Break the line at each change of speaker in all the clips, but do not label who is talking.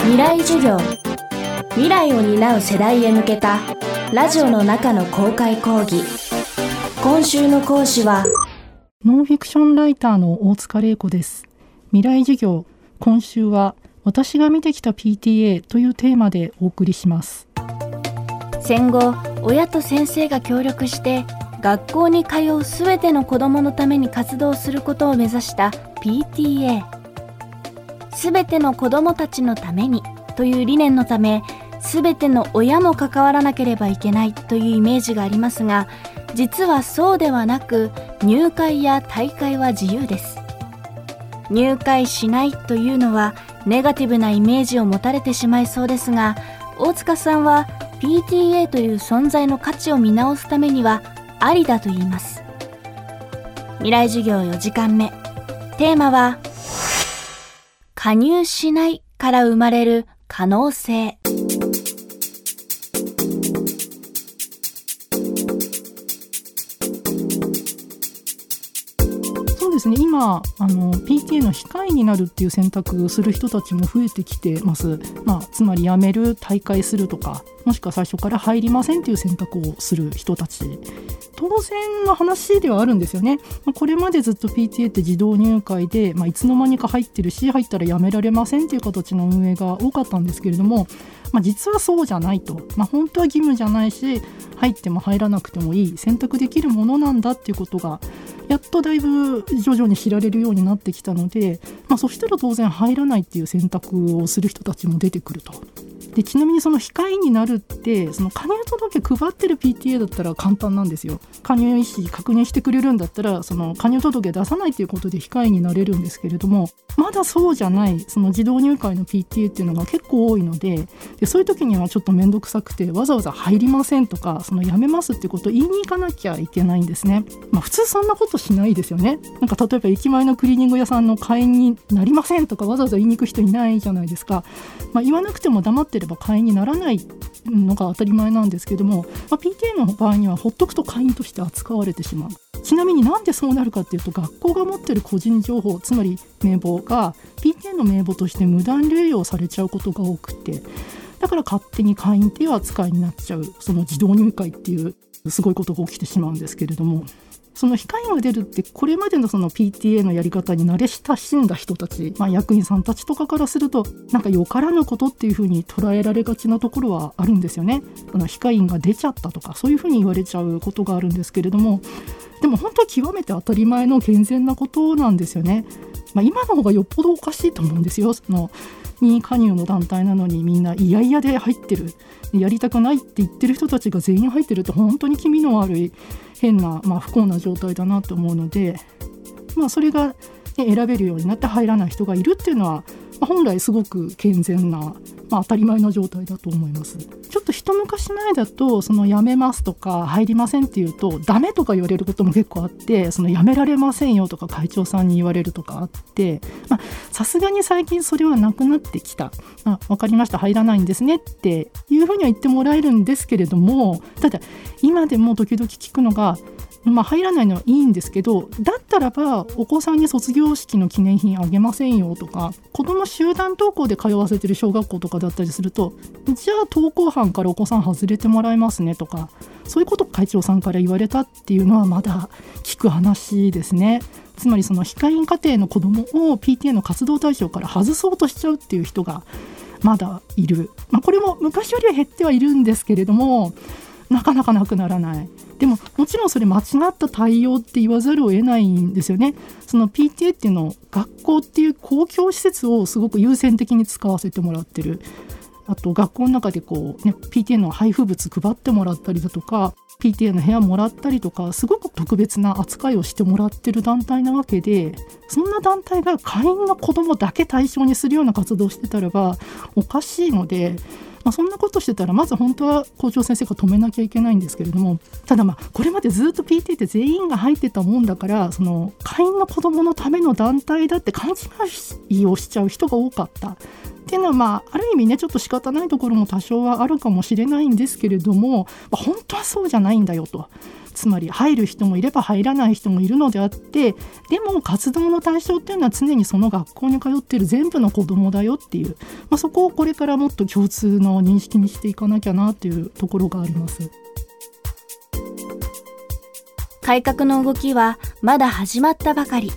未来授業。未来を担う世代へ向けたラジオの中の公開講義。今週の講師は
ノンフィクションライターの大塚玲子です。未来授業今週は私が見てきた PTA というテーマでお送りします。
戦後親と先生が協力して学校に通うすべての子どものために活動することを目指した PTA すべての子どもたちのためにという理念のためすべての親も関わらなければいけないというイメージがありますが実はそうではなく入会や大会は自由です。入会しないというのはネガティブなイメージを持たれてしまいそうですが大塚さんは PTA という存在の価値を見直すためにはありだと言います。未来授業4時間目。テーマは加入しないから生まれる可能性。
ですね。今あの PTA の控えになるっていう選択をする人たちも増えてきてます、まあ、つまり辞める退会するとかもしくは最初から入りませんっていう選択をする人たち。当然の話ではあるんですよね。まこれまでずっと PTA って自動入会で、まあ、いつの間にか入ってるし入ったらやめられませんっていう形の運営が多かったんですけれども、まあ、実はそうじゃないと、ま、本当は義務じゃないし入っても入らなくてもいい。選択できるものなんだっていうことがやっとだいぶ徐々に知られるようになってきたので、まあ、そしたら当然入らないっていう選択をする人たちも出てくると。でちなみにその控えになるってその加入届配ってる PTA だったら簡単なんですよ。加入意思確認してくれるんだったらその加入届出さないということで控えになれるんですけれどもまだそうじゃないその自動入会の PTA っていうのが結構多いのででそういう時にはちょっと面倒くさくてわざわざ入りませんとかその辞めますってことを言いに行かなきゃいけないんですね、まあ、普通そんなことしないですよね。なんか例えば駅前のクリーニング屋さんの会員になりませんとかわざわざ言いに行く人いないじゃないですか、まあ、言わなくても黙ってれば会員にならないのが当たり前なんですけども、まあ、PTA の場合にはほっとくと会員として扱われてしまう。ちなみになんでそうなるかっていうと学校が持ってる個人情報つまり名簿が PTA の名簿として無断流用されちゃうことが多くてだから勝手に会員っていう扱いになっちゃうその自動入会っていうすごいことが起きてしまうんですけれども。その控えが出るってこれまでのその PTA のやり方に慣れ親しんだ人たち、まあ、役員さんたちとかからするとなんかよからぬことっていうふうに捉えられがちなところはあるんですよね。あの控員が出ちゃったとかそういうふうに言われちゃうことがあるんですけれどもでも本当は極めて当たり前の健全なことなんですよね。まあ、今の方がよっぽどおかしいと思うんですよ。その任意加入の団体なのにみんな嫌々で入ってるやりたくないって言ってる人たちが全員入ってるって本当に気味の悪い変な、まあ、不幸な状態だなと思うので、まあ、それが、ね、選べるようになって入らない人がいるっていうのは、本来すごく健全な、まあ、当たり前の状態だと思います。ちょっと一昔前だとその辞めますとか入りませんっていうとダメとか言われることも結構あってその辞められませんよとか会長さんに言われるとかあってさすがに最近それはなくなってきた。あ分かりました。入らないんですねっていうふうには言ってもらえるんですけれどもただ今でも時々聞くのがまあ、入らないのはいいんですけどだったらばお子さんに卒業式の記念品あげませんよとか子ども集団登校で通わせてる小学校とかだったりするとじゃあ登校班からお子さん外れてもらえますねとかそういうこと会長さんから言われたっていうのはまだ聞く話ですね。つまりその非会員家庭の子どもを PTA の活動対象から外そうとしちゃうっていう人がまだいる、まあ、これも昔よりは減ってはいるんですけれどもなかなかなくならない。でももちろんそれ間違った対応って言わざるを得ないんですよね。その PTA っていうのを学校っていう公共施設をすごく優先的に使わせてもらってる。あと学校の中でこう、ね、PTA の配布物配ってもらったりだとか PTA の部屋もらったりとかすごく特別な扱いをしてもらってる団体なわけでそんな団体が会員の子どもだけ対象にするような活動をしてたらばおかしいのでまあ、そんなことしてたらまず本当は校長先生が止めなきゃいけないんですけれどもただまあこれまでずっと PT って全員が入ってたもんだからその会員の子どものための団体だって勘違いをしちゃう人が多かった。っていうのはまあある意味ねちょっと仕方ないところも多少はあるかもしれないんですけれども、まあ、本当はそうじゃないんだよと。つまり入る人もいれば入らない人もいるのであってでも活動の対象っていうのは常にその学校に通ってる全部の子どもだよっていう、まあ、そこをこれからもっと共通の認識にしていかなきゃなっていうところがあります。
改革の動きはまだ始まったばかり。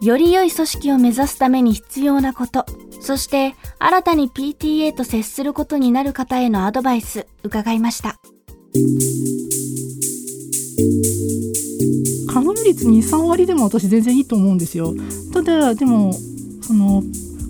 より良い組織を目指すために必要なこと、そして新たに PTA と接することになる方へのアドバイス伺いました。
加入率2、3割でも私全然いいと思うんですよ。ただ、でも、その、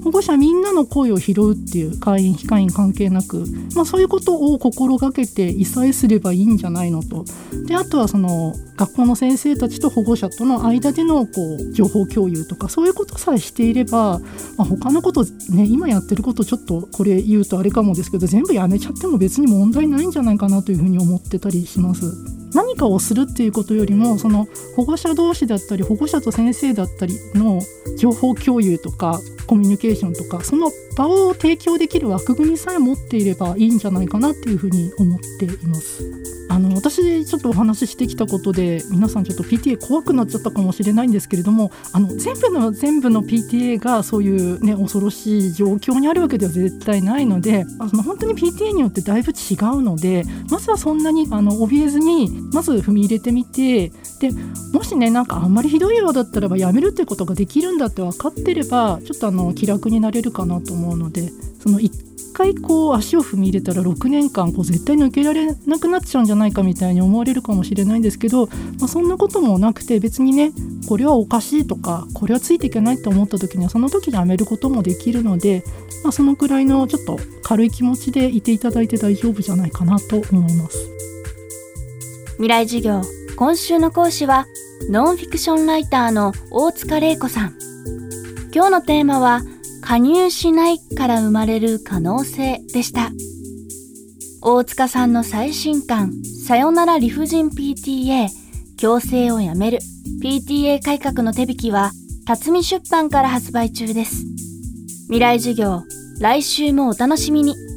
保護者みんなの声を拾うっていう会員非会員関係なく、まあ、そういうことを心がけて異彩すればいいんじゃないのとであとはその学校の先生たちと保護者との間でのこう情報共有とかそういうことさえしていれば、まあ、他のことね今やってることちょっとこれ言うとあれかもですけど全部やめちゃっても別に問題ないんじゃないかなというふうに思ってたりします。何かをするっていうことよりもその保護者同士だったり保護者と先生だったりの情報共有とかコミュニケーションとかその場を提供できる枠組みさえ持っていればいいんじゃないかなっていうふうに思っています。あの私ちょっとお話ししてきたことで皆さんちょっと PTA 怖くなっちゃったかもしれないんですけれどもあの全部の全部の PTA がそういうね恐ろしい状況にあるわけでは絶対ないのであの本当に PTA によってだいぶ違うのでまずはそんなにあの怯えずにまず踏み入れてみてでもしねなんかあんまりひどいようだったらばやめるってことができるんだって分かってればちょっとあの気楽になれるかなと思うのでその1回こう足を踏み入れたら6年間こう絶対抜けられなくなっちゃうんじゃないかみたいに思われるかもしれないんですけど、まあ、そんなこともなくて別にねこれはおかしいとかこれはついていけないって思った時にはその時にやめることもできるので、まあ、そのくらいのちょっと軽い気持ちでいていただいて大丈夫じゃないかなと思います。
未来授業今週の講師はノンフィクションライターの大塚玲子さん今日のテーマは加入しないから生まれる可能性でした。大塚さんの最新刊、さよなら理不尽 PTA、強制をやめる PTA 改革の手引きは、辰巳出版から発売中です。未来授業、来週もお楽しみに。